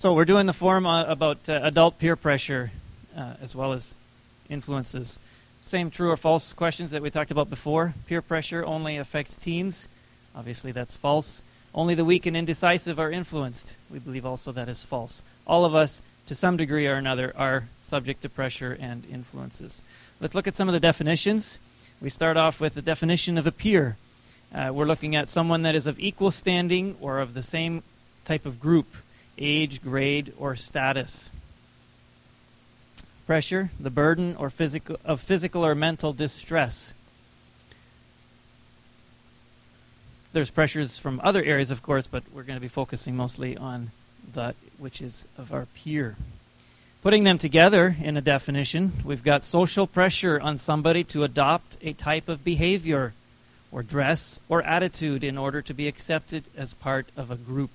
So we're doing the form uh, about uh, adult peer pressure uh, as well as influences. Same true or false questions that we talked about before. Peer pressure only affects teens. Obviously, that's false. Only the weak and indecisive are influenced. We believe also that is false. All of us, to some degree or another, are subject to pressure and influences. Let's look at some of the definitions. We start off with the definition of a peer. Uh, we're looking at someone that is of equal standing or of the same type of group age, grade, or status. Pressure, the burden or physical, of physical or mental distress. There's pressures from other areas, of course, but we're going to be focusing mostly on that which is of our peer. Putting them together in a definition, we've got social pressure on somebody to adopt a type of behavior or dress or attitude in order to be accepted as part of a group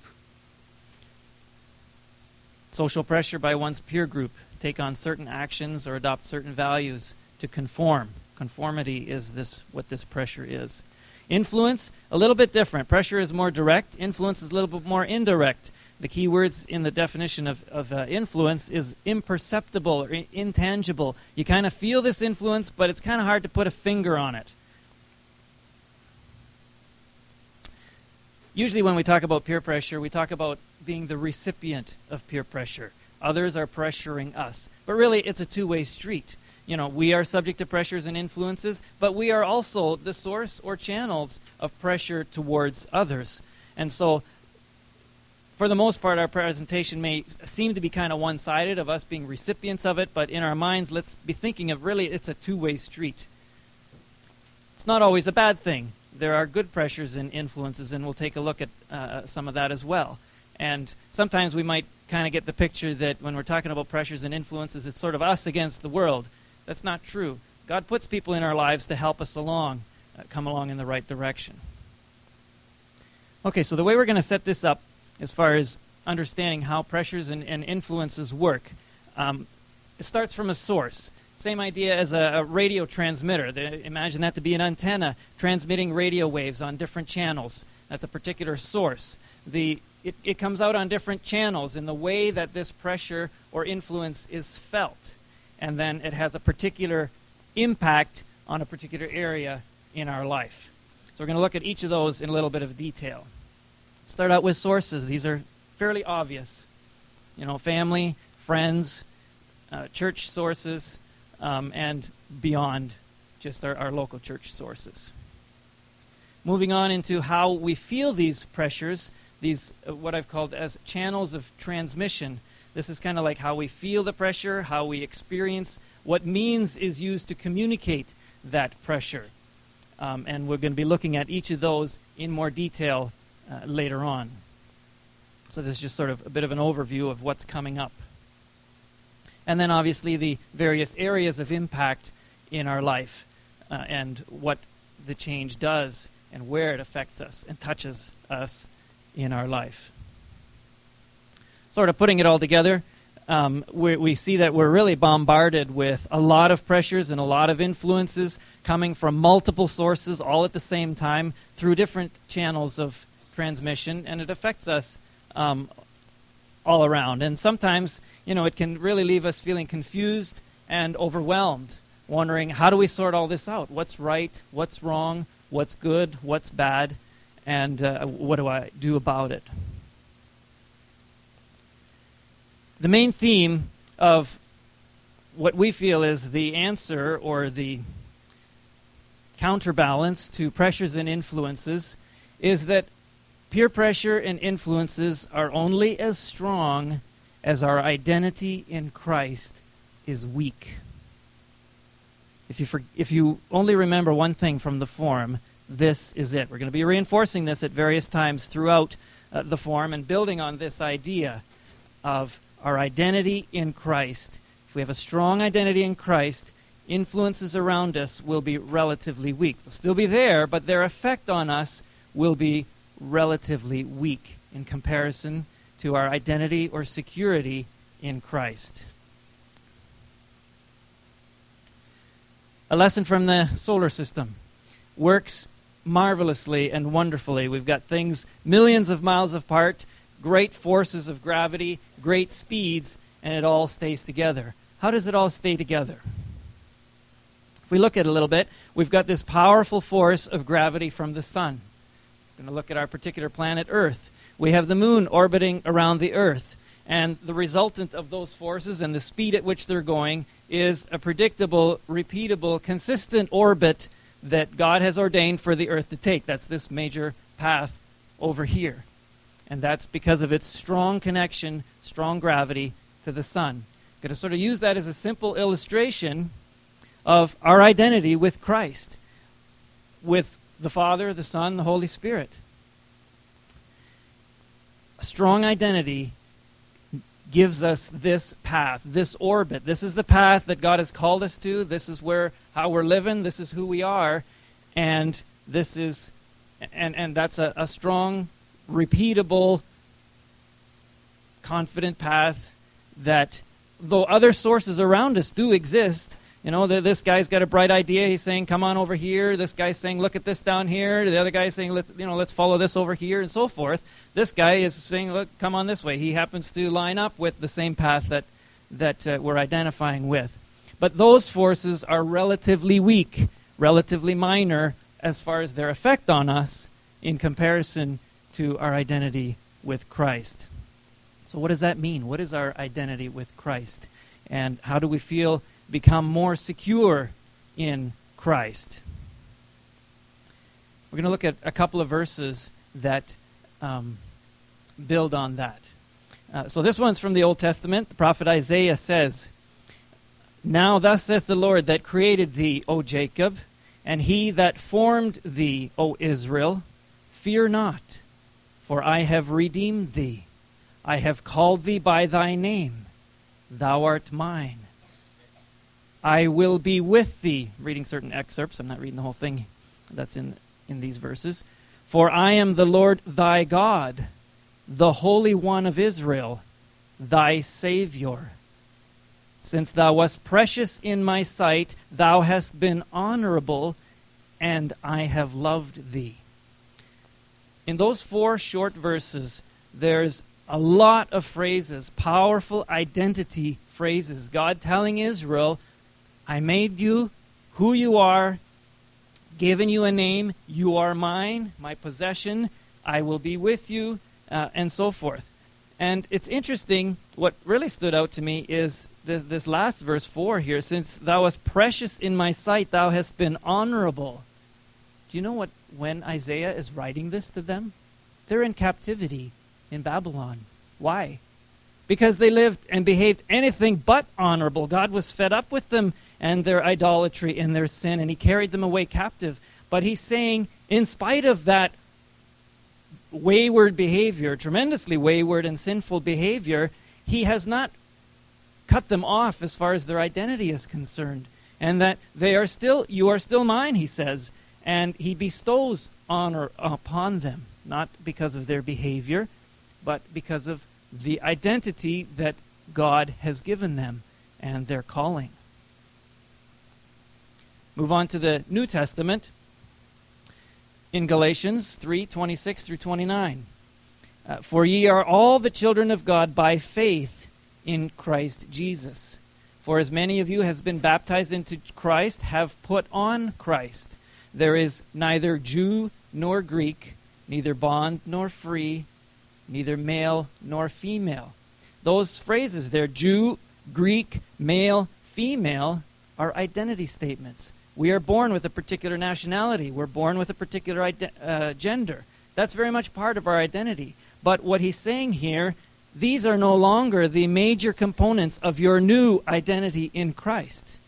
social pressure by one's peer group, take on certain actions or adopt certain values to conform. Conformity is this what this pressure is. Influence, a little bit different. Pressure is more direct, influence is a little bit more indirect. The key words in the definition of, of uh, influence is imperceptible or in- intangible. You kind of feel this influence, but it's kind of hard to put a finger on it. Usually, when we talk about peer pressure, we talk about being the recipient of peer pressure. Others are pressuring us. But really, it's a two way street. You know, we are subject to pressures and influences, but we are also the source or channels of pressure towards others. And so, for the most part, our presentation may seem to be kind of one sided of us being recipients of it, but in our minds, let's be thinking of really it's a two way street. It's not always a bad thing there are good pressures and influences, and we'll take a look at uh, some of that as well. And sometimes we might kind of get the picture that when we're talking about pressures and influences, it's sort of us against the world. That's not true. God puts people in our lives to help us along, uh, come along in the right direction. Okay, so the way we're going to set this up, as far as understanding how pressures and, and influences work, um, it starts from a source. Same idea as a, a radio transmitter. The, imagine that to be an antenna transmitting radio waves on different channels. That's a particular source. The, it, it comes out on different channels in the way that this pressure or influence is felt. And then it has a particular impact on a particular area in our life. So we're going to look at each of those in a little bit of detail. Start out with sources. These are fairly obvious. You know, family, friends, uh, church sources, um, and beyond just our, our local church sources. Moving on into how we feel these pressures, these uh, what I've called as channels of transmission. This is kind of like how we feel the pressure, how we experience what means is used to communicate that pressure. Um, and we're going to be looking at each of those in more detail uh, later on. So, this is just sort of a bit of an overview of what's coming up and then obviously the various areas of impact in our life uh, and what the change does and where it affects us and touches us in our life. Sort of putting it all together, um, we, we, see that we're really bombarded with a lot of pressures and a lot of influences coming from multiple sources all at the same time through different channels of transmission, and it affects us um, all around. And sometimes, you know, it can really leave us feeling confused and overwhelmed, wondering how do we sort all this out? What's right? What's wrong? What's good? What's bad? And uh, what do I do about it? The main theme of what we feel is the answer or the counterbalance to pressures and influences is that Peer pressure and influences are only as strong as our identity in Christ is weak. If you, for, if you only remember one thing from the form, this is it. We're going to be reinforcing this at various times throughout uh, the form and building on this idea of our identity in Christ. If we have a strong identity in Christ, influences around us will be relatively weak. They'll still be there, but their effect on us will be relatively weak in comparison to our identity or security in Christ. A lesson from the solar system works marvelously and wonderfully. We've got things millions of miles apart great forces of gravity, great speeds, and it all stays together. How does it all stay together? If we look at it a little bit, we've got this powerful force of gravity from the sun. We're going to look at our particular planet, Earth. We have the moon orbiting around the Earth. And the resultant of those forces and the speed at which they're going is a predictable, repeatable, consistent orbit that God has ordained for the earth to take. That's this major path over here. And that's because of its strong connection, strong gravity to the sun. I'm going to sort of use that as a simple illustration of our identity with Christ, with the Father, the Son, the Holy Spirit. A strong identity gives us this path, this orbit. This is the path that God has called us to. This is where how we're living. This is who we are, and this is, and and that's a, a strong, repeatable, confident path that, though other sources around us do exist, you know, this guy's got a bright idea. He's saying, "Come on over here." This guy's saying, "Look at this down here." The other guy's saying, "Let's, you know, let's follow this over here," and so forth. This guy is saying, "Look, come on this way." He happens to line up with the same path that that uh, we're identifying with. But those forces are relatively weak, relatively minor as far as their effect on us in comparison to our identity with Christ. So, what does that mean? What is our identity with Christ? And how do we feel become more secure in Christ. We're going to look at a couple of verses that um, build on that. Uh, so this one's from the Old Testament. The prophet Isaiah says, Now thus saith the Lord that created thee, O Jacob, and he that formed thee, O Israel, fear not, for I have redeemed thee. I have called thee by thy name. Thou art mine. I will be with thee. reading certain excerpts. I'm not reading the whole thing that's in, in these verses. For I am the Lord thy God, the Holy One of Israel, thy Savior. Since thou wast precious in my sight, thou hast been honorable, and I have loved thee. In those four short verses, there's a lot of phrases, powerful identity phrases. God telling Israel, I made you who you are, given you a name. You are mine, my possession. I will be with you, uh, and so forth. And it's interesting, what really stood out to me is this, last verse 4 here. Since thou wast precious in my sight, thou hast been honorable. Do you know what, when Isaiah is writing this to them? They're in captivity in Babylon. Why? Because they lived and behaved anything but honorable. God was fed up with them and their idolatry and their sin, and he carried them away captive. But he's saying, in spite of that wayward behavior, tremendously wayward and sinful behavior, he has not cut them off as far as their identity is concerned. And that they are still, you are still mine, he says. And he bestows honor upon them, not because of their behavior, but because of the identity that God has given them and their calling. Move on to the New Testament in Galatians 3 26 through 29. Uh, For ye are all the children of God by faith in Christ Jesus. For as many of you has been baptized into Christ have put on Christ. There is neither Jew nor Greek, neither bond nor free, neither male nor female. Those phrases there, Jew, Greek, male, female, are identity statements. We are born with a particular nationality. We're born with a particular ide- uh, gender. That's very much part of our identity. But what he's saying here, these are no longer the major components of your new identity in Christ.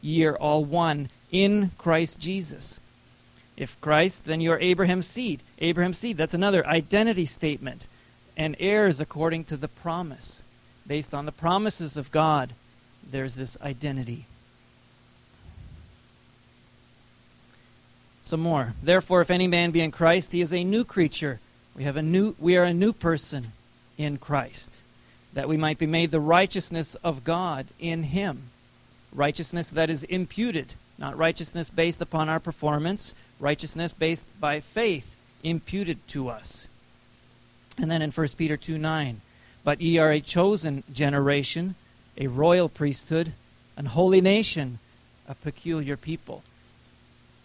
Ye are all one in Christ Jesus. If Christ, then you're Abraham's seed. Abraham's seed, that's another identity statement. And heirs according to the promise. Based on the promises of God, there's this identity. Some more. Therefore, if any man be in Christ, he is a new creature. We have a new we are a new person in Christ. That we might be made the righteousness of God in him. Righteousness that is imputed, not righteousness based upon our performance, righteousness based by faith imputed to us. And then in 1 Peter 2 9, but ye are a chosen generation, a royal priesthood, an holy nation, a peculiar people.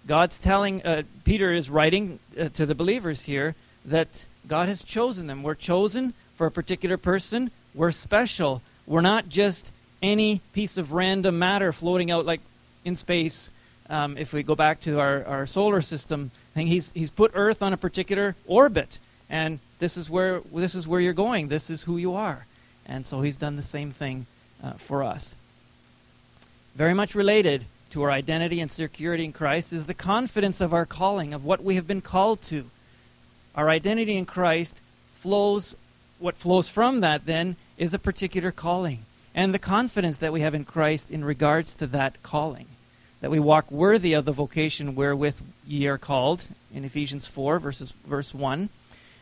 God's telling, uh, Peter is writing uh, to the believers here that God has chosen them. We're chosen for a particular person. We're special. We're not just any piece of random matter floating out like in space. Um, if we go back to our, our solar system thing, he's, he's put Earth on a particular orbit. And this is where this is where you're going. This is who you are. And so he's done the same thing uh, for us. Very much related to our identity and security in Christ is the confidence of our calling, of what we have been called to. Our identity in Christ flows, what flows from that then is a particular calling. And the confidence that we have in Christ in regards to that calling. That we walk worthy of the vocation wherewith ye are called, in Ephesians 4, verses, verse 1.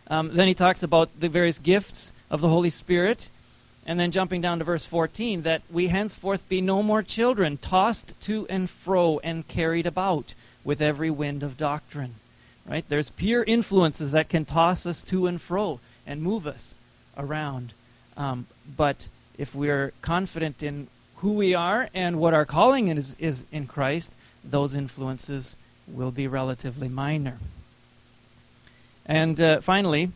Um, then he talks about the various gifts of the Holy Spirit and then jumping down to verse 14, that we henceforth be no more children, tossed to and fro and carried about with every wind of doctrine. Right? There's peer influences that can toss us to and fro and move us around. Um, but if we're confident in who we are and what our calling is, is in Christ, those influences will be relatively minor. And uh, finally,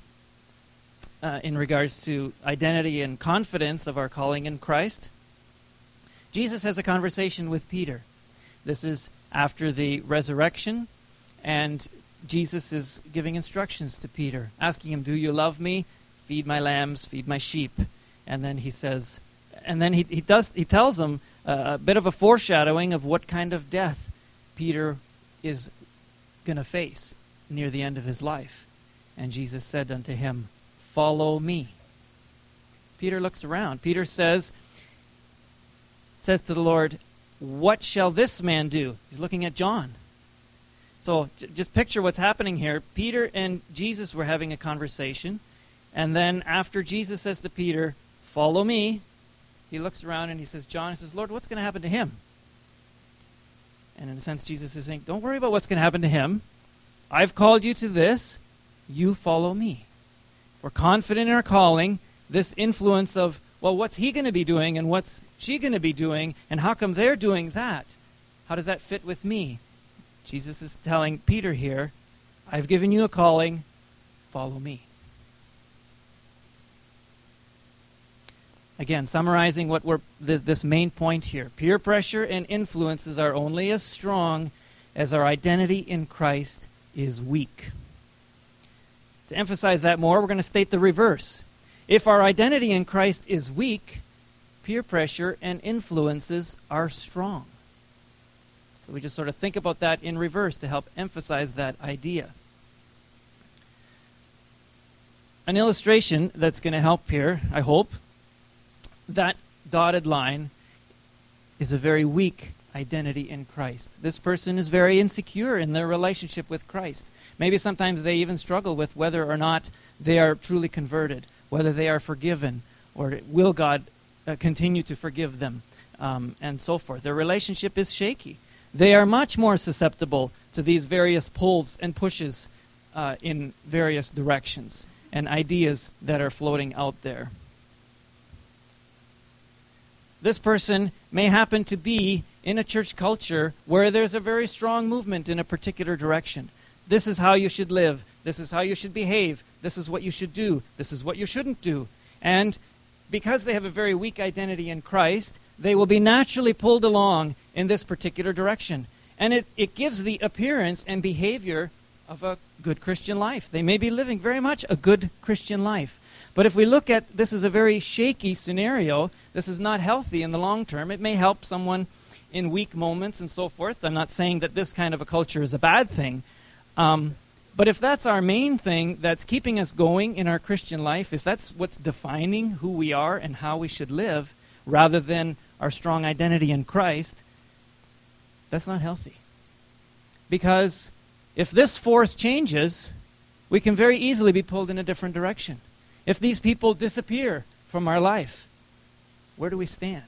uh, in regards to identity and confidence of our calling in Christ. Jesus has a conversation with Peter. This is after the resurrection, and Jesus is giving instructions to Peter, asking him, Do you love me? Feed my lambs, feed my sheep. And then he says, and then he, he does he tells him uh, a bit of a foreshadowing of what kind of death Peter is going to face near the end of his life. And Jesus said unto him, Follow me. Peter looks around. Peter says, says to the Lord, What shall this man do? He's looking at John. So j- just picture what's happening here. Peter and Jesus were having a conversation. And then after Jesus says to Peter, Follow me, he looks around and he says, John, he says, Lord, what's going to happen to him? And in a sense, Jesus is saying, Don't worry about what's going to happen to him. I've called you to this. You follow me we're confident in our calling, this influence of, well, what's he going to be doing and what's she going to be doing and how come they're doing that? How does that fit with me? Jesus is telling Peter here, I've given you a calling, follow me. Again, summarizing what we're this, this main point here. Peer pressure and influences are only as strong as our identity in Christ is weak. To emphasize that more, we're going to state the reverse. If our identity in Christ is weak, peer pressure and influences are strong. So we just sort of think about that in reverse to help emphasize that idea. An illustration that's going to help here, I hope, that dotted line is a very weak identity in Christ. This person is very insecure in their relationship with Christ. Maybe sometimes they even struggle with whether or not they are truly converted, whether they are forgiven, or will God uh, continue to forgive them, um, and so forth. Their relationship is shaky. They are much more susceptible to these various pulls and pushes uh, in various directions and ideas that are floating out there. This person may happen to be in a church culture where there's a very strong movement in a particular direction. This is how you should live. This is how you should behave. This is what you should do. This is what you shouldn't do. And because they have a very weak identity in Christ, they will be naturally pulled along in this particular direction. And it, it gives the appearance and behavior of a good Christian life. They may be living very much a good Christian life. But if we look at this is a very shaky scenario, this is not healthy in the long term. It may help someone in weak moments and so forth. I'm not saying that this kind of a culture is a bad thing, um, but if that's our main thing that's keeping us going in our Christian life, if that's what's defining who we are and how we should live, rather than our strong identity in Christ, that's not healthy. Because if this force changes, we can very easily be pulled in a different direction. If these people disappear from our life, where do we stand?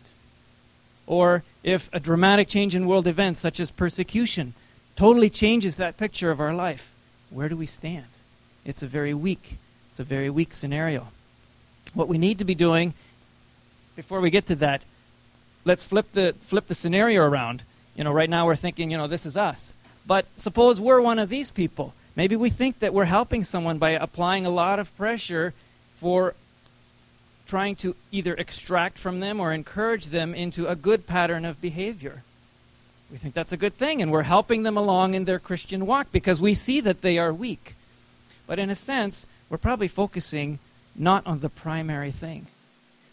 Or if a dramatic change in world events, such as persecution, totally changes that picture of our life, where do we stand? It's a very weak It's a very weak scenario. What we need to be doing before we get to that, let's flip the flip the scenario around. You know, right now we're thinking, you know, this is us. But suppose we're one of these people. Maybe we think that we're helping someone by applying a lot of pressure for trying to either extract from them or encourage them into a good pattern of behavior. We think that's a good thing, and we're helping them along in their Christian walk because we see that they are weak. But in a sense, we're probably focusing not on the primary thing.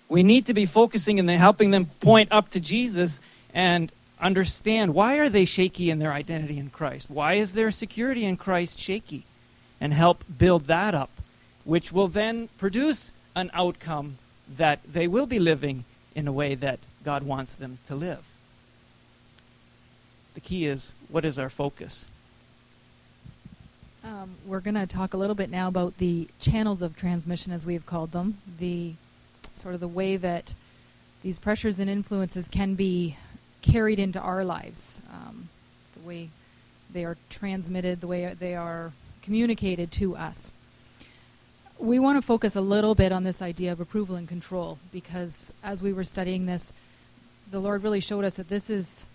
We need to be focusing and helping them point up to Jesus and understand why are they shaky in their identity in Christ? Why is their security in Christ shaky? And help build that up, which will then produce an outcome that they will be living in a way that God wants them to live. The key is what is our focus? Um, we're going to talk a little bit now about the channels of transmission, as we've called them, the sort of the way that these pressures and influences can be carried into our lives, um, the way they are transmitted, the way they are communicated to us. We want to focus a little bit on this idea of approval and control because as we were studying this, the Lord really showed us that this is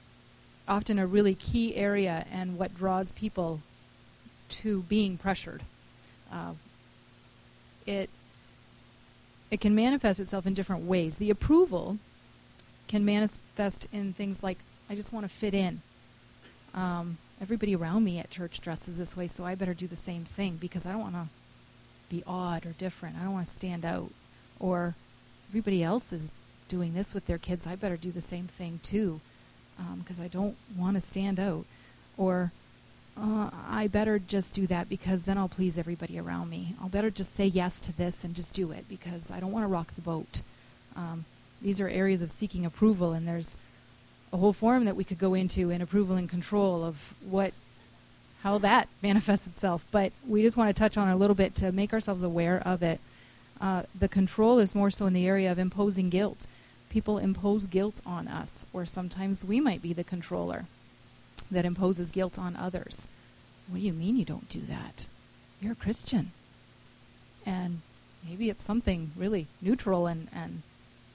often a really key area and what draws people to being pressured. Uh, it it can manifest itself in different ways. The approval can manifest in things like I just want to fit in. Um, everybody around me at church dresses this way, so I better do the same thing because I don't want to be odd or different. I don't want to stand out. Or everybody else is doing this with their kids. I better do the same thing too because um, I don't want to stand out. Or uh, I better just do that because then I'll please everybody around me. I'll better just say yes to this and just do it because I don't want to rock the boat. Um, these are areas of seeking approval, and there's a whole forum that we could go into in approval and control of what how that manifests itself. But we just want to touch on a little bit to make ourselves aware of it. Uh, the control is more so in the area of imposing guilt. People impose guilt on us, or sometimes we might be the controller that imposes guilt on others. What do you mean you don't do that? You're a Christian. And maybe it's something really neutral and, and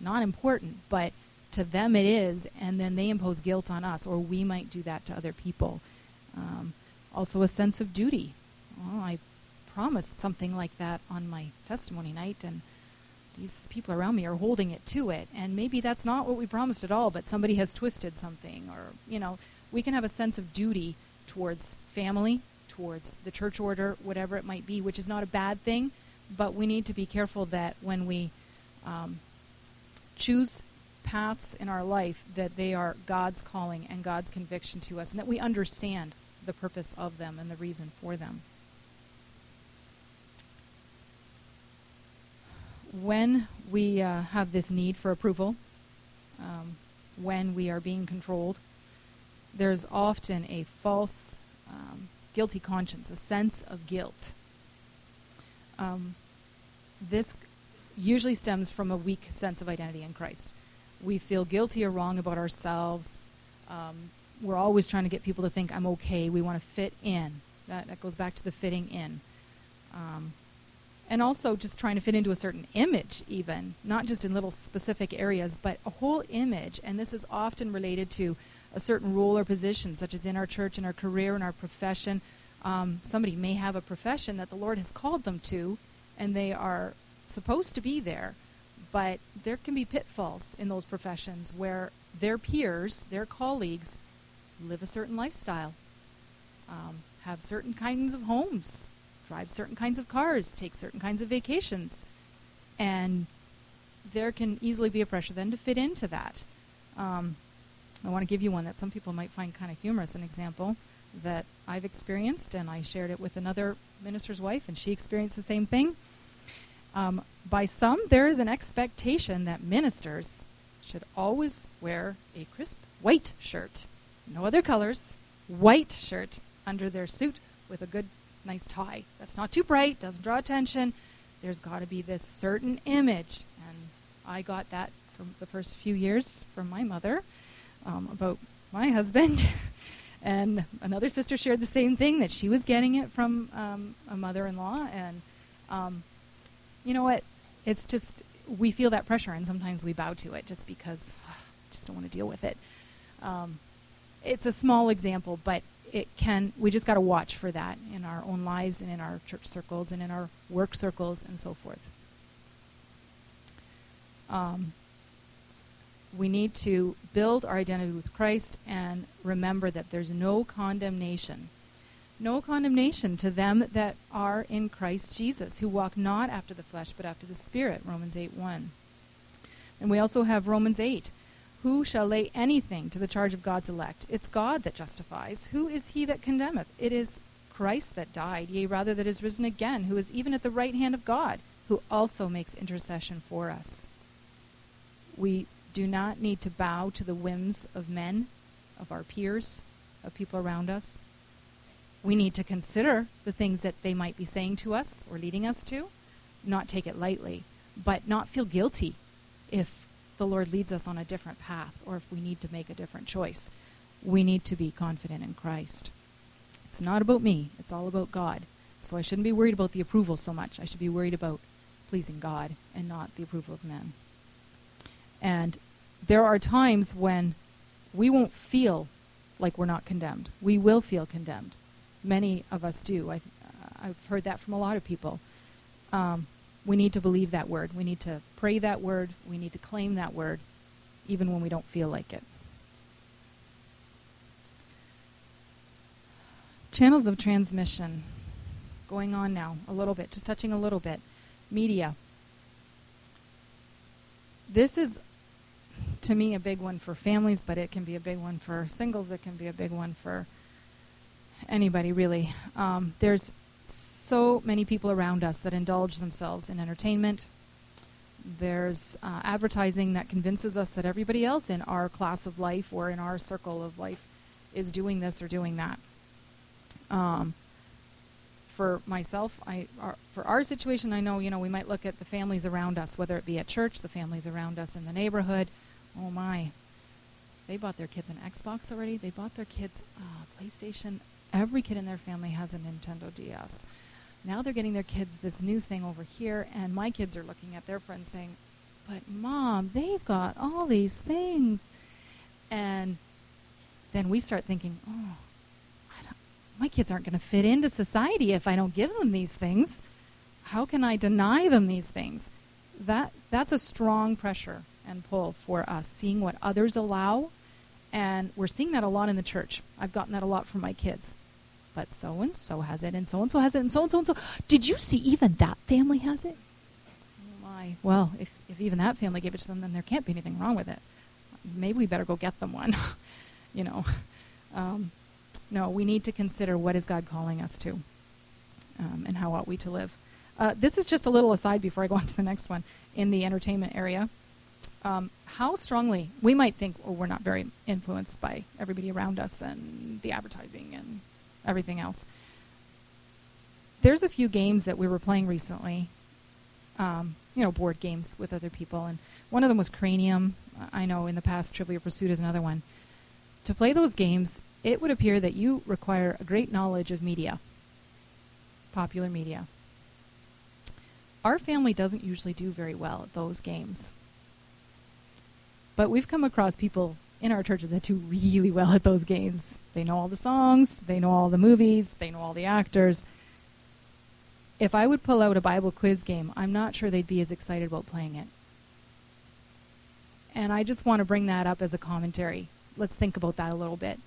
not important, but to them it is, and then they impose guilt on us, or we might do that to other people. Um, also, a sense of duty. Well, I promised something like that on my testimony night, and these people around me are holding it to it. And maybe that's not what we promised at all, but somebody has twisted something, or, you know, we can have a sense of duty towards family, towards the church order, whatever it might be, which is not a bad thing, but we need to be careful that when we um, choose paths in our life, that they are God's calling and God's conviction to us, and that we understand the purpose of them and the reason for them. When we uh, have this need for approval, um, when we are being controlled, there's often a false um, guilty conscience, a sense of guilt. Um, this usually stems from a weak sense of identity in Christ. We feel guilty or wrong about ourselves. Um, we're always trying to get people to think I'm okay. We want to fit in. That, that goes back to the fitting in. Um, and also just trying to fit into a certain image, even, not just in little specific areas, but a whole image. And this is often related to a certain role or position, such as in our church, in our career, in our profession. Um, somebody may have a profession that the Lord has called them to, and they are supposed to be there. But there can be pitfalls in those professions where their peers, their colleagues, live a certain lifestyle, um, have certain kinds of homes, drive certain kinds of cars, take certain kinds of vacations. And there can easily be a pressure then to fit into that. Um, I want to give you one that some people might find kind of humorous. An example that I've experienced, and I shared it with another minister's wife, and she experienced the same thing. Um, by some, there is an expectation that ministers should always wear a crisp white shirt, no other colors, white shirt under their suit with a good, nice tie. That's not too bright, doesn't draw attention. There's got to be this certain image. And I got that from the first few years from my mother um, about my husband. and another sister shared the same thing that she was getting it from um, a mother-in-law, and um, you know what? It's just we feel that pressure, and sometimes we bow to it just because ugh, just don't want to deal with it. Um, it's a small example, but it can. We just got to watch for that in our own lives and in our church circles and in our work circles and so forth. Um, we need to build our identity with Christ and remember that there's no condemnation. No condemnation to them that are in Christ Jesus, who walk not after the flesh, but after the Spirit. Romans 8 1. And we also have Romans 8. Who shall lay anything to the charge of God's elect? It's God that justifies. Who is he that condemneth? It is Christ that died, yea, rather that is risen again, who is even at the right hand of God, who also makes intercession for us. We do not need to bow to the whims of men, of our peers, of people around us. We need to consider the things that they might be saying to us or leading us to, not take it lightly, but not feel guilty if the Lord leads us on a different path or if we need to make a different choice. We need to be confident in Christ. It's not about me, it's all about God. So I shouldn't be worried about the approval so much. I should be worried about pleasing God and not the approval of men. And there are times when we won't feel like we're not condemned. We will feel condemned. Many of us do. I've, I've heard that from a lot of people. Um, we need to believe that word. We need to pray that word. We need to claim that word, even when we don't feel like it. Channels of transmission. Going on now, a little bit, just touching a little bit. Media. This is to me a big one for families, but it can be a big one for singles. It can be a big one for anybody really. Um, there's so many people around us that indulge themselves in entertainment. There's uh, advertising that convinces us that everybody else in our class of life or in our circle of life is doing this or doing that. Um, for myself, I our, for our situation, I know you know we might look at the families around us, whether it be at church, the families around us in the neighborhood, Oh my. They bought their kids an Xbox already. They bought their kids a PlayStation. Every kid in their family has a Nintendo DS. Now they're getting their kids this new thing over here, and my kids are looking at their friends saying, But mom, they've got all these things. And then we start thinking, Oh, my kids aren't going to fit into society if I don't give them these things. How can I deny them these things? That that's a strong pressure and pull for us, seeing what others allow. And we're seeing that a lot in the church. I've gotten that a lot from my kids. But so and so has it, and so and so has it, and so and so and so. Did you see even that family has it? Oh my. Well, if, if even that family gave it to them, then there can't be anything wrong with it. Maybe we better go get them one. you know. Um, no, we need to consider what is God calling us to um, and how ought we to live. Uh, this is just a little aside before I go on to the next one in the entertainment area um, how strongly we might think oh, we're not very influenced by everybody around us and the advertising and everything else. There's a few games that we were playing recently, um, you know, board games with other people, and one of them was Cranium. I know in the past Trivial Pursuit is another one. To play those games, it would appear that you require a great knowledge of media, popular media. Our family doesn't usually do very well at those games. But we've come across people in our churches that do really well at those games. They know all the songs, they know all the movies, they know all the actors. If I would pull out a Bible quiz game, I'm not sure they'd be as excited about playing it. And I just want to bring that up as a commentary. Let's think about that a little bit.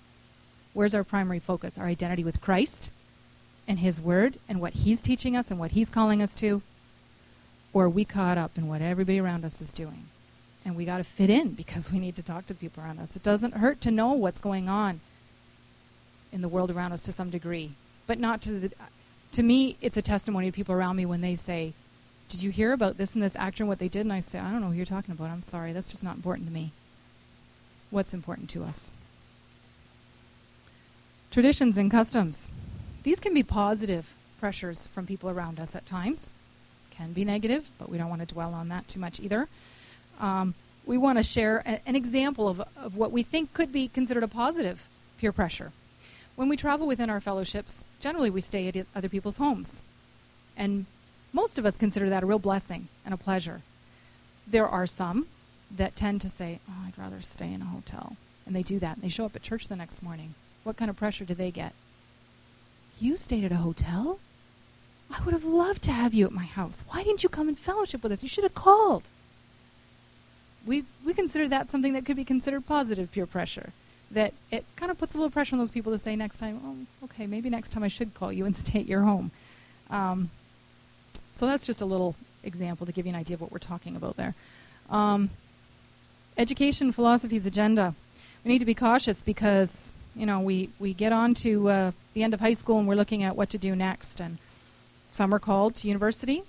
Where's our primary focus? Our identity with Christ and His Word and what He's teaching us and what He's calling us to? Or are we caught up in what everybody around us is doing? and we got to fit in because we need to talk to people around us. It doesn't hurt to know what's going on in the world around us to some degree, but not to the. To me, it's a testimony to people around me when they say, "Did you hear about this and this actor and what they did?" And I say, "I don't know who you're talking about. I'm sorry. That's just not important to me. What's important to us?" Traditions and customs. These can be positive pressures from people around us at times. Can be negative, but we don't want to dwell on that too much either um, we want to share a, an example of, of what we think could be considered a positive peer pressure. When we travel within our fellowships, generally we stay at other people's homes. And most of us consider that a real blessing and a pleasure. There are some that tend to say, Oh, I'd rather stay in a hotel. And they do that. And they show up at church the next morning. What kind of pressure do they get? You stayed at a hotel? I would have loved to have you at my house. Why didn't you come and fellowship with us? You should have called. We, we consider that something that could be considered positive peer pressure. That it kind of puts a little pressure on those people to say next time, oh, okay, maybe next time I should call you and stay at your home. Um, so that's just a little example to give you an idea of what we're talking about there. Um, education philosophy's agenda. We need to be cautious because you know we we get on to uh, the end of high school and we're looking at what to do next, and some are called to university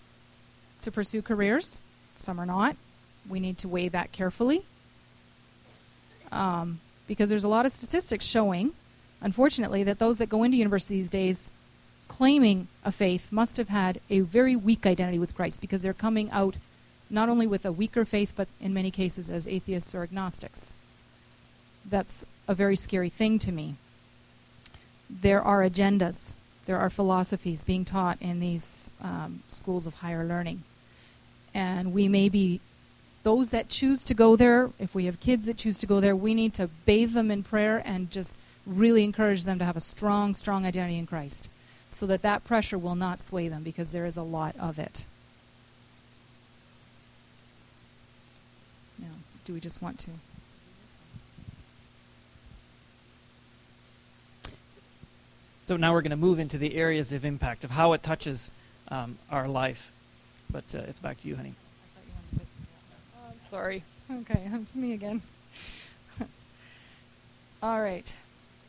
to pursue careers, some are not. We need to weigh that carefully um, because there's a lot of statistics showing, unfortunately, that those that go into university these days claiming a faith must have had a very weak identity with Christ because they're coming out not only with a weaker faith, but in many cases as atheists or agnostics. That's a very scary thing to me. There are agendas, there are philosophies being taught in these um, schools of higher learning. And we may be, those that choose to go there, if we have kids that choose to go there, we need to bathe them in prayer and just really encourage them to have a strong, strong identity in Christ so that that pressure will not sway them because there is a lot of it. Now, do we just want to? So now we're going to move into the areas of impact of how it touches um, our life. But uh, it's back to you, honey. Sorry. Okay, it's me again. All right.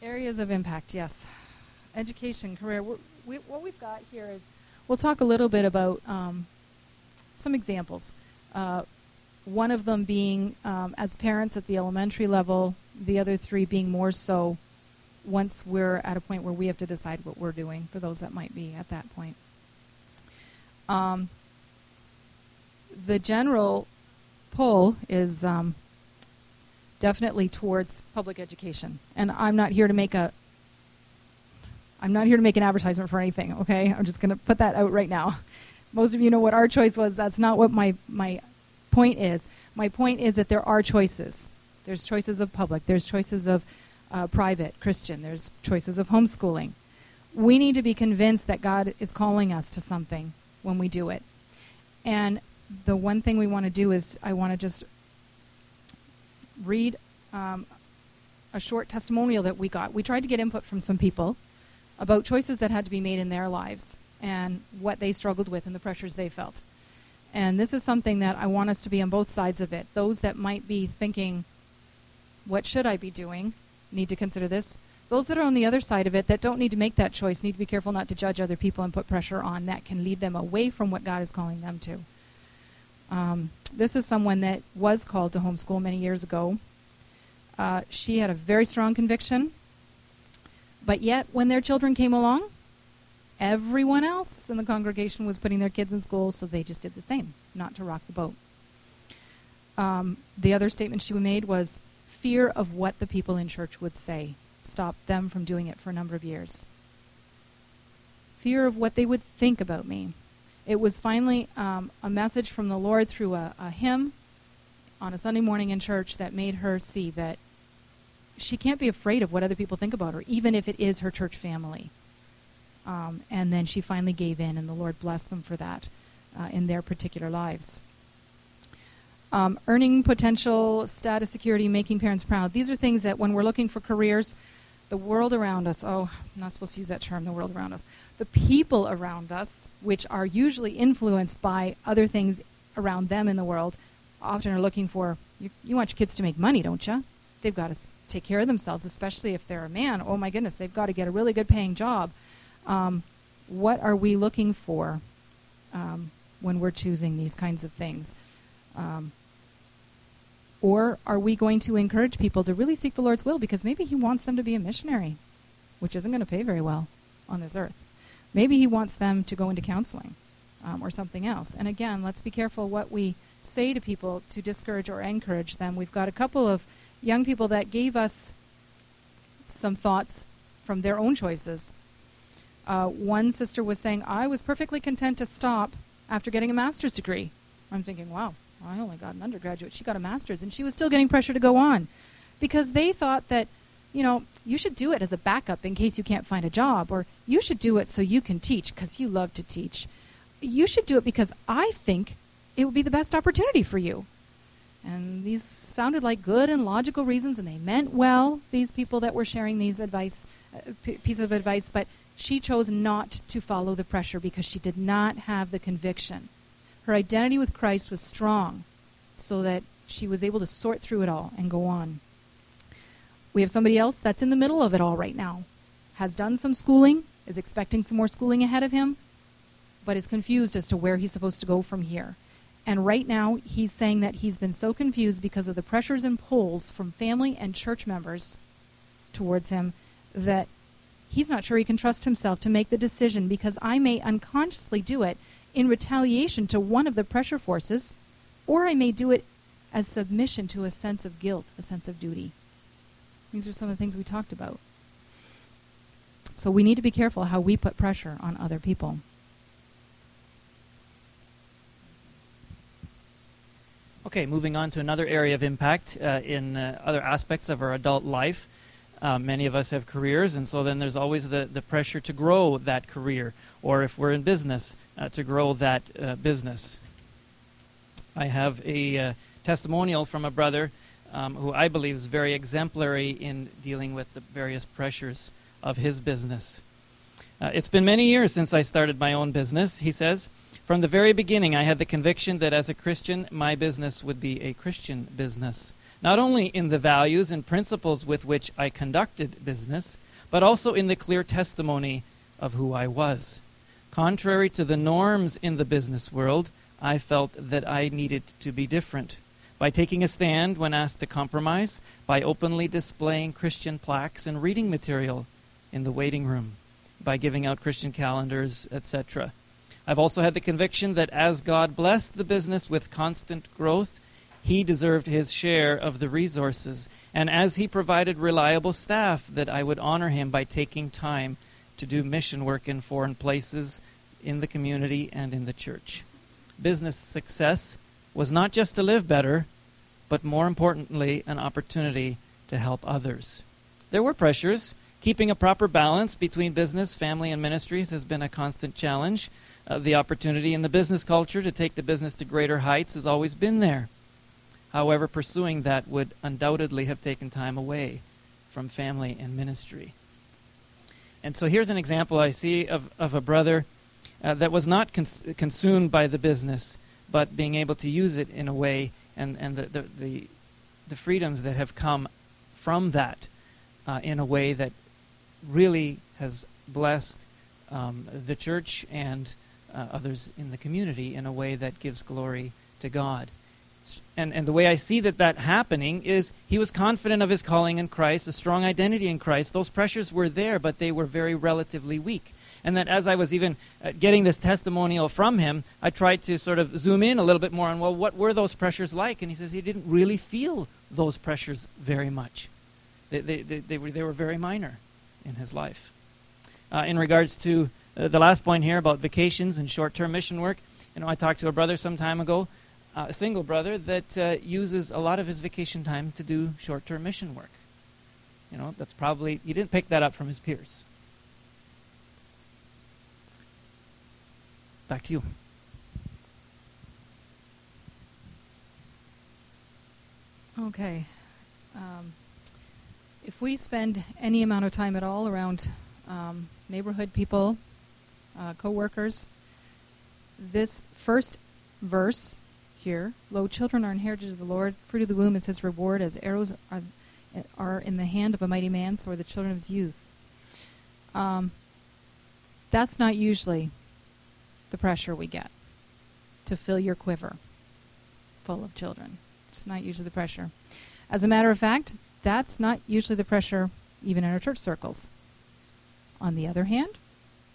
Areas of impact, yes. Education, career. We, what we've got here is we'll talk a little bit about um, some examples. Uh, one of them being um, as parents at the elementary level, the other three being more so once we're at a point where we have to decide what we're doing for those that might be at that point. Um, the general pull is um, definitely towards public education, and I'm not here to make a I'm not here to make an advertisement for anything. Okay, I'm just going to put that out right now. Most of you know what our choice was. That's not what my my point is. My point is that there are choices. There's choices of public, there's choices of uh, private, Christian, there's choices of homeschooling. We need to be convinced that God is calling us to something when we do it. And the one thing we want to do is I want to just read um, a short testimonial that we got. We tried to get input from some people about choices that had to be made in their lives and what they struggled with and the pressures they felt. And this is something that I want us to be on both sides of it. Those that might be thinking, what should I be doing, need to consider this. Those that are on the other side of it that don't need to make that choice need to be careful not to judge other people and put pressure on that can lead them away from what God is calling them to. Um, this is someone that was called to homeschool many years ago. Uh, she had a very strong conviction, but yet when their children came along, Everyone else in the congregation was putting their kids in school, so they just did the same, not to rock the boat. Um, the other statement she made was fear of what the people in church would say stopped them from doing it for a number of years. Fear of what they would think about me. It was finally um, a message from the Lord through a, a hymn on a Sunday morning in church that made her see that she can't be afraid of what other people think about her, even if it is her church family. Um, and then she finally gave in, and the Lord blessed them for that uh, in their particular lives. Um, earning potential, status, security, making parents proud. These are things that when we're looking for careers, the world around us, oh, I'm not supposed to use that term, the world around us, the people around us, which are usually influenced by other things around them in the world, often are looking for, you, you want your kids to make money, don't you? They've got to take care of themselves, especially if they're a man. Oh my goodness, they've got to get a really good paying job um, what are we looking for um, when we're choosing these kinds of things? Um, or are we going to encourage people to really seek the Lord's will because maybe He wants them to be a missionary, which isn't going to pay very well on this earth? Maybe He wants them to go into counseling um, or something else. And again, let's be careful what we say to people to discourage or encourage them. We've got a couple of young people that gave us some thoughts from their own choices uh, one sister was saying, I was perfectly content to stop after getting a master's degree. I'm thinking, wow, I only got an undergraduate. She got a master's, and she was still getting pressure to go on because they thought that, you know, you should do it as a backup in case you can't find a job, or you should do it so you can teach because you love to teach. You should do it because I think it would be the best opportunity for you. And these sounded like good and logical reasons, and they meant well, these people that were sharing these advice, uh, p- of advice, but she chose not to follow the pressure because she did not have the conviction. Her identity with Christ was strong, so that she was able to sort through it all and go on. We have somebody else that's in the middle of it all right now, has done some schooling, is expecting some more schooling ahead of him, but is confused as to where he's supposed to go from here. And right now, he's saying that he's been so confused because of the pressures and pulls from family and church members towards him that he's not sure he can trust himself to make the decision because I may unconsciously do it in retaliation to one of the pressure forces, or I may do it as submission to a sense of guilt, a sense of duty. These are some of the things we talked about. So we need to be careful how we put pressure on other people. Okay, moving on to another area of impact uh, in uh, other aspects of our adult life. Uh, many of us have careers, and so then there's always the, the pressure to grow that career, or if we're in business, uh, to grow that uh, business. I have a uh, testimonial from a brother um, who I believe is very exemplary in dealing with the various pressures of his business. it's been many years since I started my own business, he says. From the very beginning, I had the conviction that as a Christian, my business would be a Christian business. Not only in the values and principles with which I conducted business, but also in the clear testimony of who I was. Contrary to the norms in the business world, I felt that I needed to be different. By taking a stand when asked to compromise, by openly displaying Christian plaques and reading material in the waiting room, by giving out Christian calendars, etc. I've also had the conviction that as God blessed the business with constant growth, he deserved his share of the resources. And as he provided reliable staff, that I would honor him by taking time to do mission work in foreign places, in the community, and in the church. Business success was not just to live better, but more importantly, an opportunity to help others. There were pressures. Keeping a proper balance between business, family, and ministries has been a constant challenge uh, the opportunity in the business culture to take the business to greater heights has always been there. However, pursuing that would undoubtedly have taken time away from family and ministry. And so here's an example I see of, of a brother uh, that was not cons- consumed by the business, but being able to use it in a way and, and the, the, the, the freedoms that have come from that uh, in a way that really has blessed um, the church and uh, others in the community in a way that gives glory to God. And, and the way I see that that happening is he was confident of his calling in Christ, a strong identity in Christ. Those pressures were there, but they were very relatively weak. And that as I was even uh, getting this testimonial from him, I tried to sort of zoom in a little bit more on, well, what were those pressures like? And he says he didn't really feel those pressures very much. They, they, they, they were, they were very minor in his life. Uh, in regards to uh, the last point here about vacations and short-term mission work. You know, I talked to a brother some time ago, a single brother that uh, uses a lot of his vacation time to do short-term mission work. You know, that's probably he didn't pick that up from his peers. Back to you. Okay. Um, if we spend any amount of time at all around um, neighborhood people, uh, co-workers. This first verse here, "Lo, children are inherited of the Lord; fruit of the womb is His reward. As arrows are, are in the hand of a mighty man, so are the children of his youth." Um, that's not usually the pressure we get to fill your quiver full of children. It's not usually the pressure. As a matter of fact, that's not usually the pressure even in our church circles. On the other hand,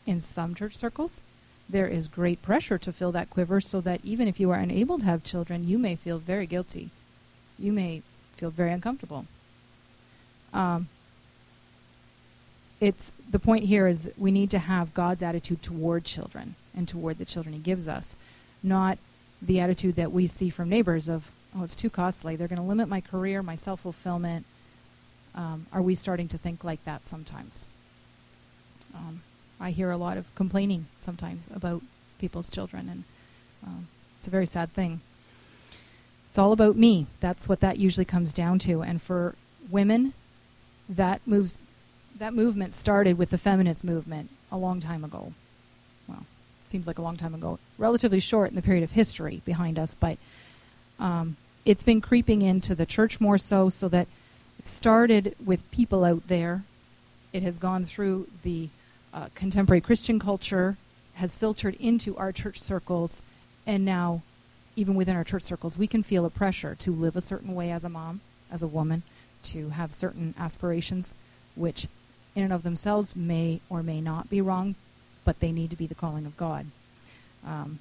in some church circles, there is great pressure to fill that quiver so that even if you are unable to have children, you may feel very guilty. You may feel very uncomfortable. Um, it's the point here is that we need to have God's attitude toward children and toward the children He gives us. not the attitude that we see from neighbors of, oh, it's too costly. They're going to limit my career, my self fulfillment. Um, are we starting to think like that sometimes? Um, I hear a lot of complaining sometimes about people's children, and um, it's a very sad thing. It's all about me. That's what that usually comes down to. And for women, that moves that movement started with the feminist movement a long time ago. Well, seems like a long time ago. Relatively short in the period of history behind us, but um, it's been creeping into the church more so, so that it started with people out there. It has gone through the uh, contemporary Christian culture, has filtered into our church circles, and now, even within our church circles, we can feel a pressure to live a certain way as a mom, as a woman, to have certain aspirations, which in and of themselves may or may not be wrong, but they need to be the calling of God. Um,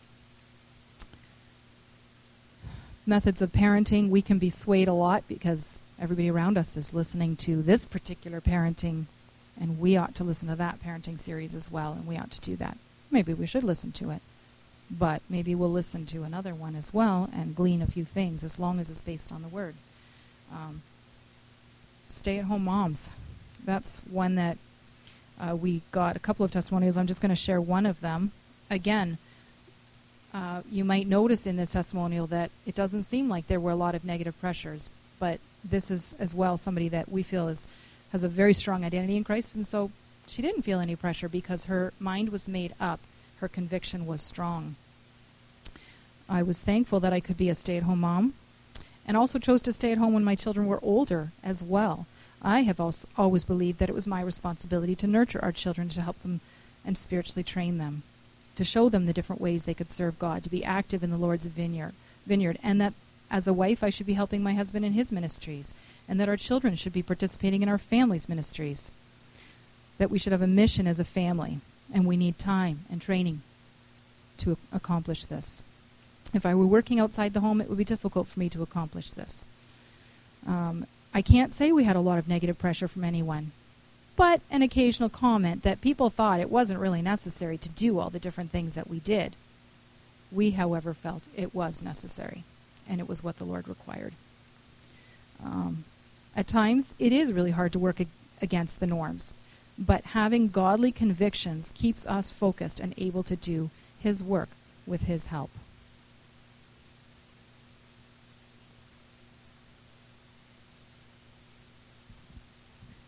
methods of parenting, we can be swayed a lot because everybody around us is listening to this particular parenting, and we ought to listen to that parenting series as well, and we ought to do that. Maybe we should listen to it, but maybe we'll listen to another one as well and glean a few things as long as it's based on the Word. Um, stay at home moms. That's one that uh, we got a couple of testimonials. I'm just going to share one of them. Again, uh, you might notice in this testimonial that it doesn't seem like there were a lot of negative pressures, but this is as well somebody that we feel is has a very strong identity in Christ, and so she didn't feel any pressure because her mind was made up, her conviction was strong. I was thankful that I could be a stay-at-home mom, and also chose to stay at home when my children were older as well. I have also always believed that it was my responsibility to nurture our children, to help them and spiritually train them, to show them the different ways they could serve God, to be active in the Lord's vineyard, vineyard, and that as a wife I should be helping my husband in his ministries, and that our children should be participating in our family's ministries. That we should have a mission as a family, and we need time and training to accomplish this. If I were working outside the home, it would be difficult for me to accomplish this. Um, I can't say we had a lot of negative pressure from anyone, but an occasional comment that people thought it wasn't really necessary to do all the different things that we did. We, however, felt it was necessary, and it was what the Lord required. Um, at times, it is really hard to work ag- against the norms, but having godly convictions keeps us focused and able to do His work with His help.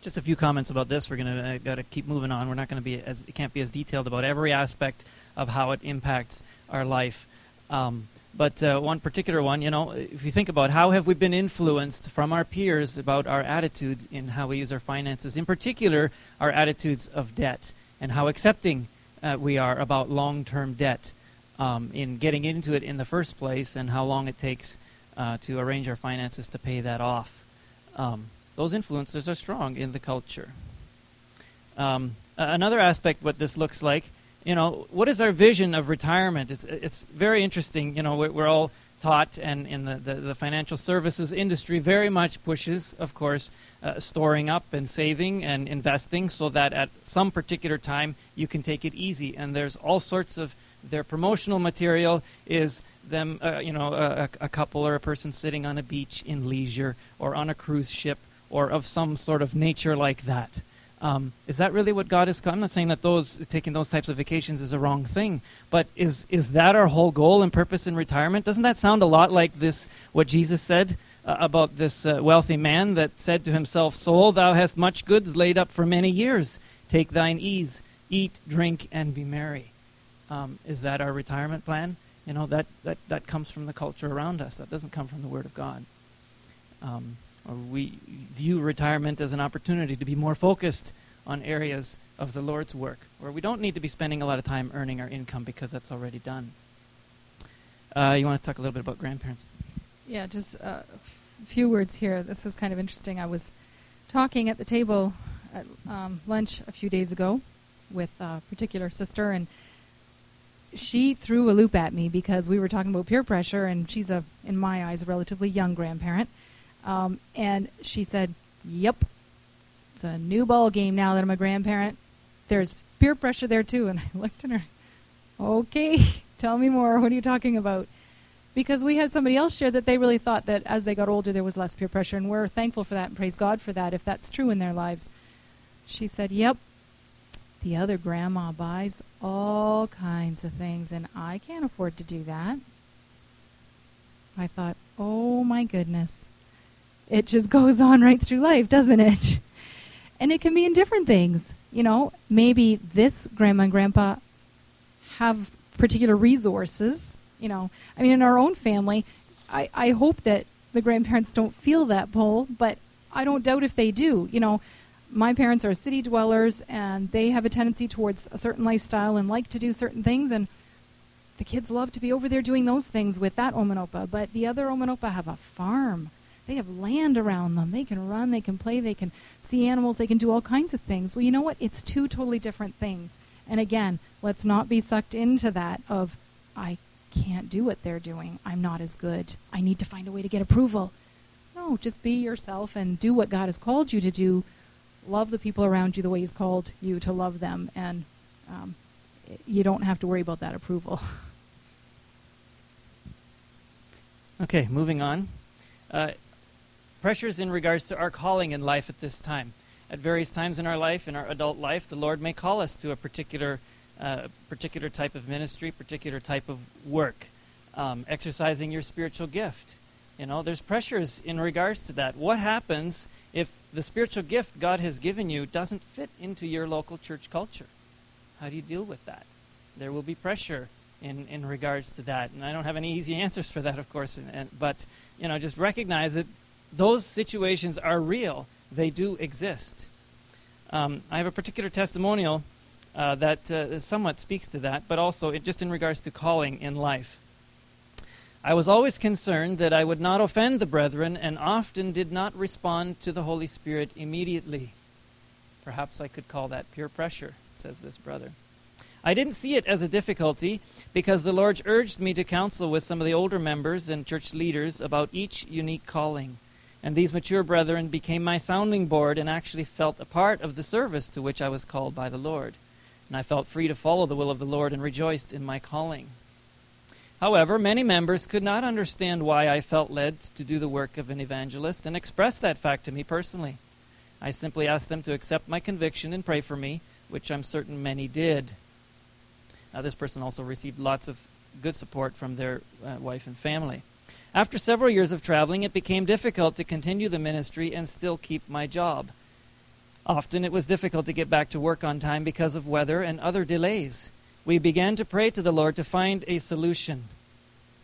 Just a few comments about this. We're gonna uh, got to keep moving on. We're not to be as it can't be as detailed about every aspect of how it impacts our life. Um, but uh, one particular one, you know, if you think about how have we been influenced from our peers about our attitudes in how we use our finances, in particular our attitudes of debt and how accepting uh, we are about long-term debt um, in getting into it in the first place and how long it takes uh, to arrange our finances to pay that off. Um, those influences are strong in the culture. Um, another aspect, what this looks like, you know, what is our vision of retirement? It's, it's very interesting. You know, we're, all taught, and in the, the, the, financial services industry very much pushes, of course, uh, storing up and saving and investing so that at some particular time you can take it easy. And there's all sorts of their promotional material is them, uh, you know, a, a couple or a person sitting on a beach in leisure or on a cruise ship or of some sort of nature like that. Um, is that really what God is? I'm not saying that those taking those types of vacations is a wrong thing, but is is that our whole goal and purpose in retirement? Doesn't that sound a lot like this? What Jesus said uh, about this uh, wealthy man that said to himself, "Soul, thou hast much goods laid up for many years. Take thine ease, eat, drink, and be merry." Um, is that our retirement plan? You know that, that that comes from the culture around us. That doesn't come from the Word of God. Um, or we view retirement as an opportunity to be more focused on areas of the Lord's work, where we don't need to be spending a lot of time earning our income because that's already done. Uh, you want to talk a little bit about grandparents? Yeah, just a few words here. This is kind of interesting. I was talking at the table at um, lunch a few days ago with a particular sister, and she threw a loop at me because we were talking about peer pressure, and she's a, in my eyes, a relatively young grandparent. Um, and she said, "Yep, it's a new ball game now that I'm a grandparent. There's peer pressure there too." And I looked at her. Okay, Tell me more. What are you talking about? Because we had somebody else share that they really thought that as they got older there was less peer pressure, and we're thankful for that and praise God for that if that's true in their lives. She said, Yep, the other grandma buys all kinds of things, and I can't afford to do that. I thought, oh my goodness. It just goes on right through life, doesn't it? And it can be in different things. You know, maybe this grandma and grandpa have particular resources. You know, I mean, in our own family, I, I hope that the grandparents don't feel that pull, but I don't doubt if they do. You know, my parents are city dwellers and they have a tendency towards a certain lifestyle and like to do certain things and the kids love to be over there doing those things with that Omanopa, but the other Omanopa have a farm. They have land around them. They can run, they can play, they can see animals, they can do all kinds of things. Well, you know what? It's two totally different things. And again, let's not be sucked into that of I can't do what they're doing. I'm not as good. I need to find a way to get approval. No, just be yourself and do what God has called you to do. Love the people around you the way He's called you to love them, and um, you don't have to worry about that approval. Okay, moving on. Uh, pressures in regards to our calling in life at this time. At various times in our life, in our adult life, the Lord may call us to a particular, uh, particular type of ministry, particular type of work, um, exercising your spiritual gift. You know, there's pressures in regards to that. What happens if the spiritual gift God has given you doesn't fit into your local church culture? How do you deal with that? There will be pressure in, in regards to that. And I don't have any easy answers for that, of course, and, and, but, you know, just recognize that those situations are real. They do exist. Um, I have a particular testimonial uh, that uh, somewhat speaks to that, but also it, just in regards to calling in life. I was always concerned that I would not offend the brethren and often did not respond to the Holy Spirit immediately. Perhaps I could call that peer pressure says this brother. I didn't see it as a difficulty because the Lord urged me to counsel with some of the older members and church leaders about each unique calling. And these mature brethren became my sounding board and actually felt a part of the service to which I was called by the Lord. And I felt free to follow the will of the Lord and rejoiced in my calling. However, many members could not understand why I felt led to do the work of an evangelist and expressed that fact to me personally. I simply asked them to accept my conviction and pray for me which I'm certain many did. Now, this person also received lots of good support from their uh, wife and family. After several years of traveling, it became difficult to continue the ministry and still keep my job. Often it was difficult to get back to work on time because of weather and other delays. We began to pray to the Lord to find a solution.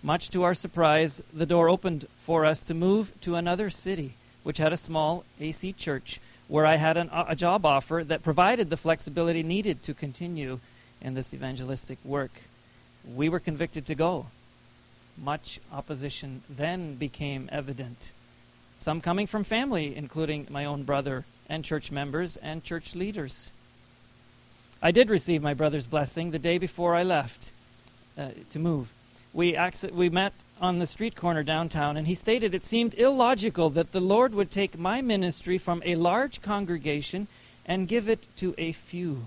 Much to our surprise, the door opened for us to move to another city, which had a small AC church where I had an, a job offer that provided the flexibility needed to continue in this evangelistic work. We were convicted to go. Much opposition then became evident. Some coming from family, including my own brother and church members and church leaders. I did receive my brother's blessing the day before I left uh, to move. We, we met on the street corner downtown, and he stated it seemed illogical that the Lord would take my ministry from a large congregation and give it to a few.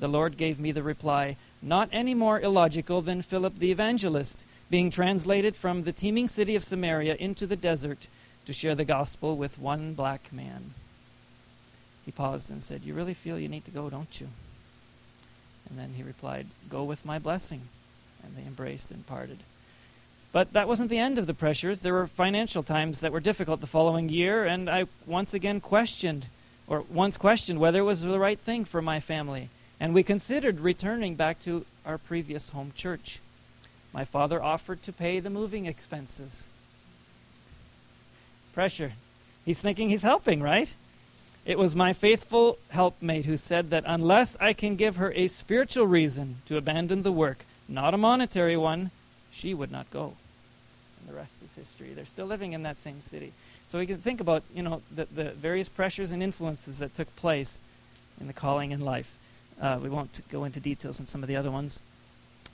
The Lord gave me the reply, not any more illogical than Philip the evangelist, being translated from the teeming city of Samaria into the desert to share the gospel with one black man. He paused and said, You really feel you need to go, don't you? And then he replied, Go with my blessing. And they embraced and parted. But that wasn't the end of the pressures. There were financial times that were difficult the following year, and I once again questioned, or once questioned, whether it was the right thing for my family. And we considered returning back to our previous home church. My father offered to pay the moving expenses. Pressure. He's thinking he's helping, right? It was my faithful helpmate who said that unless I can give her a spiritual reason to abandon the work, not a monetary one, she would not go. And the rest is history. They're still living in that same city. So we can think about, you know, the, the various pressures and influences that took place in the calling in life. Uh, we won't go into details on some of the other ones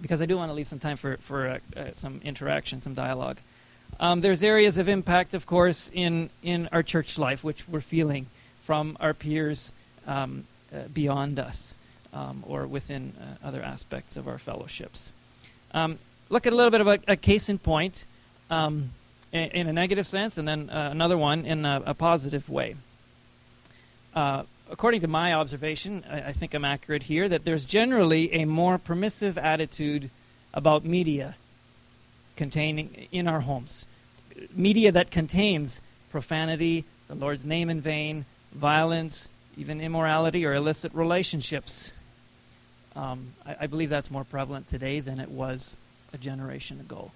because I do want to leave some time for, for uh, uh, some interaction, some dialogue. Um, there's areas of impact, of course, in, in our church life, which we're feeling from our peers um, uh, beyond us um, or within uh, other aspects of our fellowships. Um, look at a little bit of a, a case in point um, in, in, a negative sense, and then uh, another one in a, a positive way. According to my observation, I, I, think I'm accurate here, that there's generally a more permissive attitude about media containing in our homes. Media that contains profanity, the Lord's name in vain, violence, even immorality or illicit relationships. Um, I, I, believe that's more prevalent today than it was a generation ago,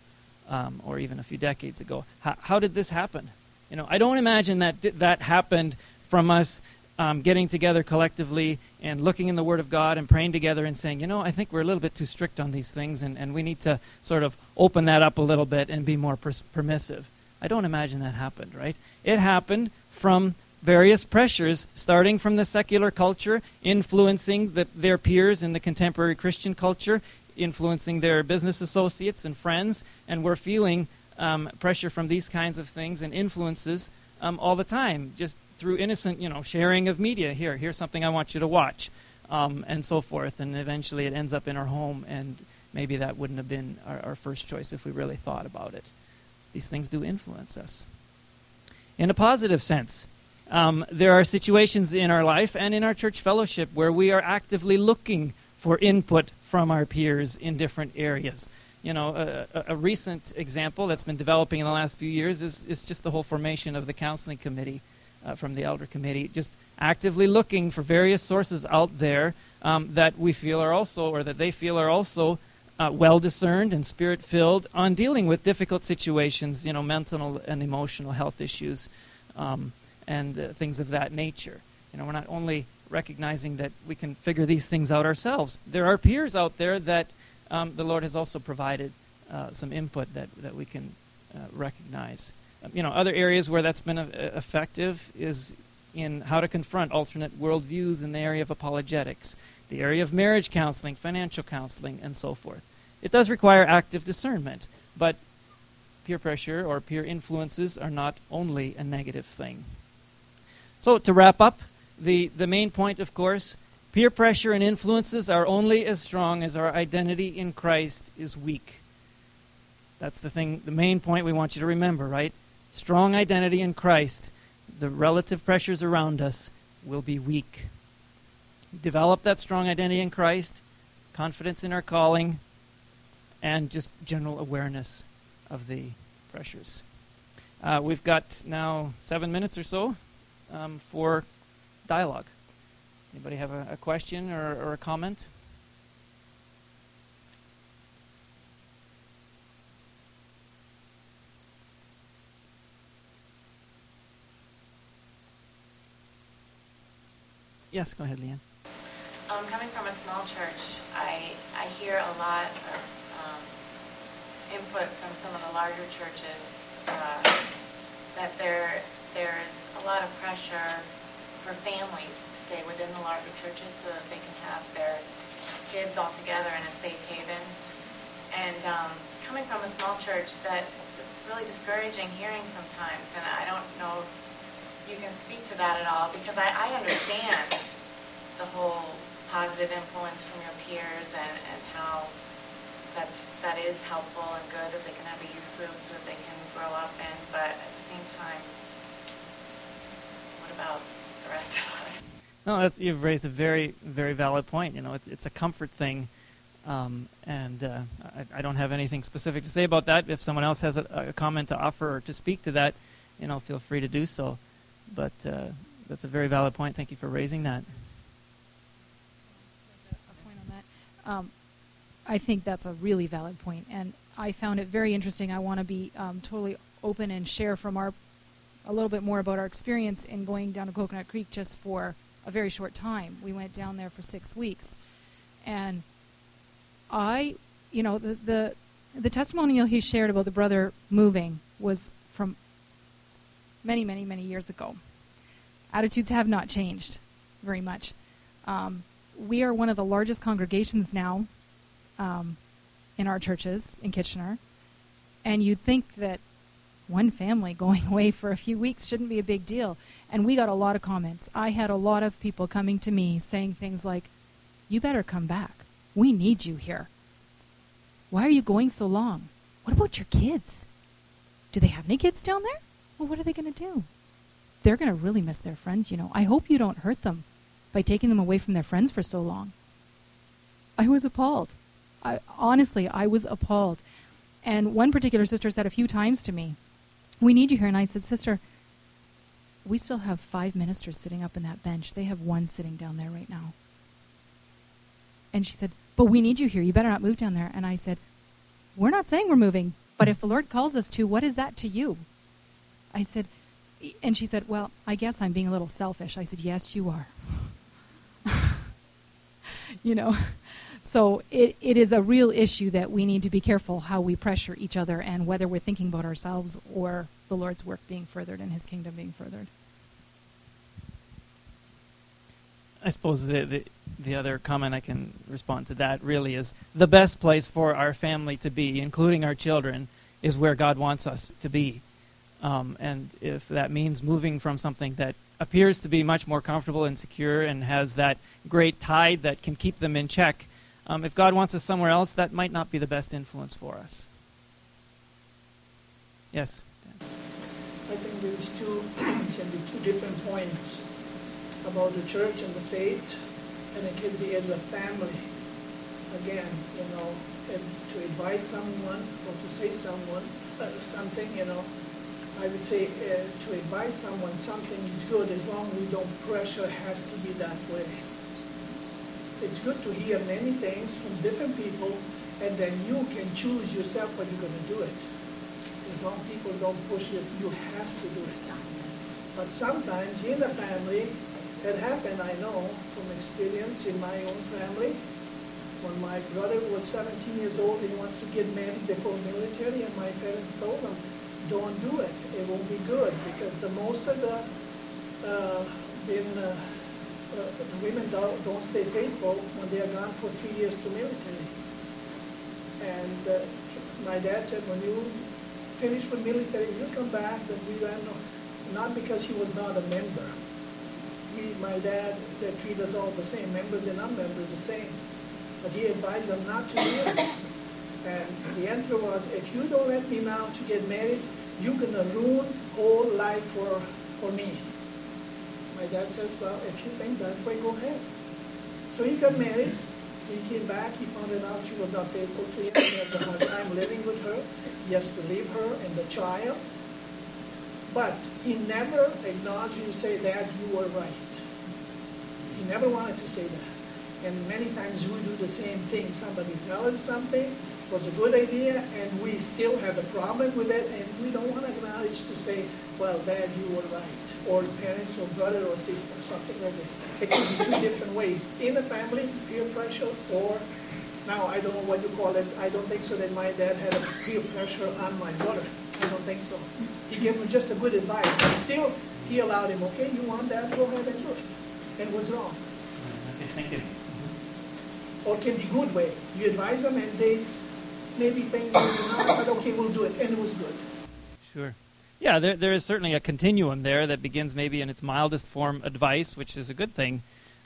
um, or even a few decades ago. How, how, did this happen? You know, I don't imagine that th- that happened from us um, getting together collectively and looking in the Word of God and praying together and saying, you know, I think we're a little bit too strict on these things, and, and we need to sort of open that up a little bit and be more permissive. I don't imagine that happened, right? It happened from various pressures, starting from the secular culture, influencing the, their peers in the contemporary Christian culture, influencing their business associates and friends, and we're feeling um, pressure from these kinds of things and influences um, all the time, just through innocent, you know, sharing of media. Here, here's something I want you to watch, um, and so forth. And eventually, it ends up in our home, and maybe that wouldn't have been our, our first choice if we really thought about it. These things do influence us. In a positive sense, um, there are situations in our life and in our church fellowship where we are actively looking for input from our peers in different areas. You know, a, a, recent example that's been developing in the last few years is, is just the whole formation of the counseling committee uh, from the elder committee, just actively looking for various sources out there um, that we feel are also, or that they feel are also uh, well discerned and spirit filled on dealing with difficult situations, you know, mental and emotional health issues. Um, and uh, things of that nature. You know, we're not only recognizing that we can figure these things out ourselves. There are peers out there that um, the Lord has also provided uh, some input that, that we can uh, recognize. You know, other areas where that's been uh, effective is in how to confront alternate worldviews in the area of apologetics, the area of marriage counseling, financial counseling, and so forth. It does require active discernment, but peer pressure or peer influences are not only a negative thing. So, to wrap up, the, the main point, of course, peer pressure and influences are only as strong as our identity in Christ is weak. That's the thing, the main point we want you to remember, right? Strong identity in Christ, the relative pressures around us will be weak. Develop that strong identity in Christ, confidence in our calling, and just general awareness of the pressures. Uh, we've got now seven minutes or so um, for dialogue. Anybody have a, a question or, or, a comment? Yes, go ahead, Leanne. Um, coming from a small church, I, I hear a lot of um, input from some of the larger churches uh, that there there's a lot of pressure for families to stay within the larger churches so that they can have their kids all together in a safe haven. And um, coming from a small church, that it's really discouraging hearing sometimes. And I don't know you can speak to that at all because I, I understand the whole positive influence from your peers and, and how that's that is helpful and good that they can have a youth group that they can grow up in. But at the same time, what about the rest of us. No, that's, you've raised a very, very valid point. You know, it's it's a comfort thing, um, and uh, I, I, don't have anything specific to say about that. If someone else has a, a, comment to offer or to speak to that, you know, feel free to do so. But uh, that's a very valid point. Thank you for raising that. Um, I think that's a really valid point, and I found it very interesting. I want to be um, totally open and share from our a little bit more about our experience in going down to Coconut Creek just for a very short time. We went down there for six weeks, and I, you know, the the, the testimonial he shared about the brother moving was from many, many, many years ago. Attitudes have not changed very much. Um, we are one of the largest congregations now um, in our churches in Kitchener, and you'd think that one family going away for a few weeks shouldn't be a big deal. And we got a lot of comments. I had a lot of people coming to me saying things like, You better come back. We need you here. Why are you going so long? What about your kids? Do they have any kids down there? Well, what are they going to do? They're going to really miss their friends, you know. I hope you don't hurt them by taking them away from their friends for so long. I was appalled. I, honestly, I was appalled. And one particular sister said a few times to me, We need you here. And I said, Sister, we still have five ministers sitting up in that bench. They have one sitting down there right now. And she said, But we need you here. You better not move down there. And I said, We're not saying we're moving, but if the Lord calls us to, what is that to you? I said, and she said, Well, I guess I'm being a little selfish. I said, Yes, you are. you know, so it, it is a real issue that we need to be careful how we pressure each other and whether we're thinking about ourselves or the Lord's work being furthered and his kingdom being furthered. I suppose the, the, the other comment I can respond to that really is the best place for our family to be, including our children, is where God wants us to be. Um, and if that means moving from something that appears to be much more comfortable and secure and has that great tide that can keep them in check, um, if God wants us somewhere else, that might not be the best influence for us. Yes? I think there's two, can be two different points about the church and the faith, and it can be as a family. Again, you know, to advise someone or to say someone uh, something, you know, I would say uh, to advise someone something is good as long as we don't pressure has to be that way. It's good to hear many things from different people, and then you can choose yourself when you're going to do it. As long as people don't push you, you have to do it. But sometimes in the family, it happened, I know, from experience in my own family. When my brother was 17 years old, he wants to get married before military, and my parents told him, don't do it. It won't be good because the most of the uh, uh, uh, women don't, don't stay faithful when they are gone for three years to military. And uh, my dad said, when you finish with military, you come back, then we don't. Not because he was not a member we, my dad, they treat us all the same, members and non-members the same. But he advised them not to do it. And the answer was, if you don't let me now to get married, you're to ruin all life for, for me. My dad says, well, if you think that way, go ahead. So he got married. He came back. He found out she was not faithful to him. He had a hard time living with her. He has to leave her and the child. But he never acknowledged you to say that you were right. He never wanted to say that. And many times we do the same thing. Somebody tells us something, was a good idea, and we still have a problem with it, and we don't want to acknowledge to say, well, Dad, you were right, or parents, or brother, or sister, something like this. It can be two different ways. In the family, peer pressure, or now I don't know what you call it. I don't think so that my dad had a peer pressure on my brother. I don't think so. He gave him just a good advice, but still, he allowed him, okay, you want that, go ahead and do it and was wrong. Mm-hmm. Okay, Thank you. Or can be good way. You advise them and they maybe think not, but okay, we'll do it, and it was good. Sure. Yeah, there, there is certainly a continuum there that begins maybe in its mildest form advice, which is a good thing.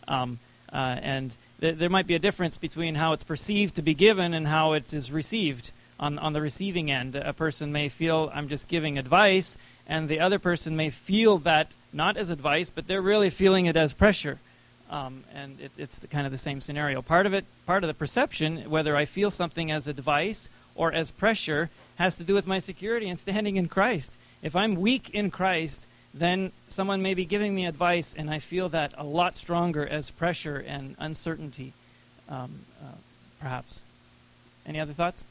Um, uh, and th- there might be a difference between how it's perceived to be given and how it is received. On, on the receiving end, a person may feel, I'm just giving advice, and the other person may feel that not as advice, but they're really feeling it as pressure. Um, and it, it's the, kind of the same scenario. Part of it, part of the perception, whether I feel something as a device or as pressure, has to do with my security and standing in Christ. If I'm weak in Christ, then someone may be giving me advice, and I feel that a lot stronger as pressure and uncertainty, um, uh, perhaps. Any other thoughts?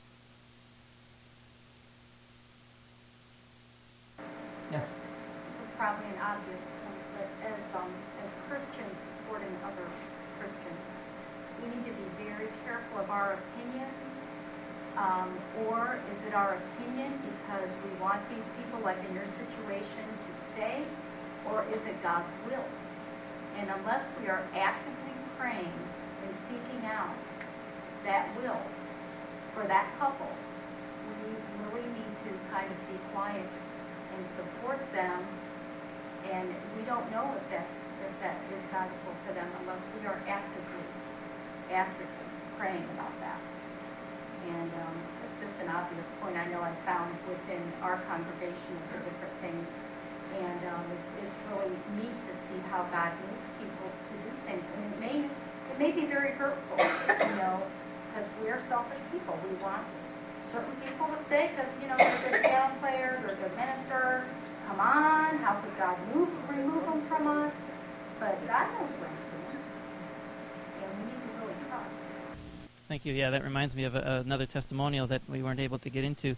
Yes. This is probably an obvious point, but as, um, as Christians supporting other Christians, we need to be very careful of our opinions. Um, or is it our opinion because we want these people, like in your situation, to stay? Or is it God's will? And unless we are actively praying and seeking out that will for that couple, we really need to kind of be quiet and support them. And we don't know if that, if that is valuable for them unless we are actively, actively praying about that. And um, it's just an obvious point I know I found within our congregation the different things. And um, it's, it's really neat to see how God moves people to do things. And it may, it may be very hurtful, you know, because we are selfish people. We want certain people to stay because, you know, they're good piano players or good minister. Come on, how could God move, remove them from us? Thank you. Yeah, that reminds me of a, another testimonial that we weren't able to get into.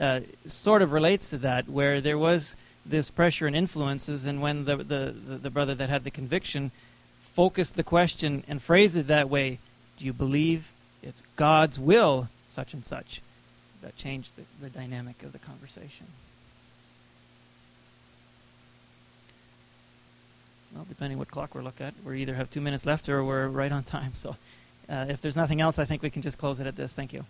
Uh, sort of relates to that, where there was this pressure and influences, and when the, the, the, the brother that had the conviction focused the question and phrased it that way, do you believe it's God's will, such and such? That changed the, the dynamic of the conversation. Well, depending what clock we're looking at, we either have two minutes left or we're right on time. So, uh, if there's nothing else, I think we can just close it at this. Thank you.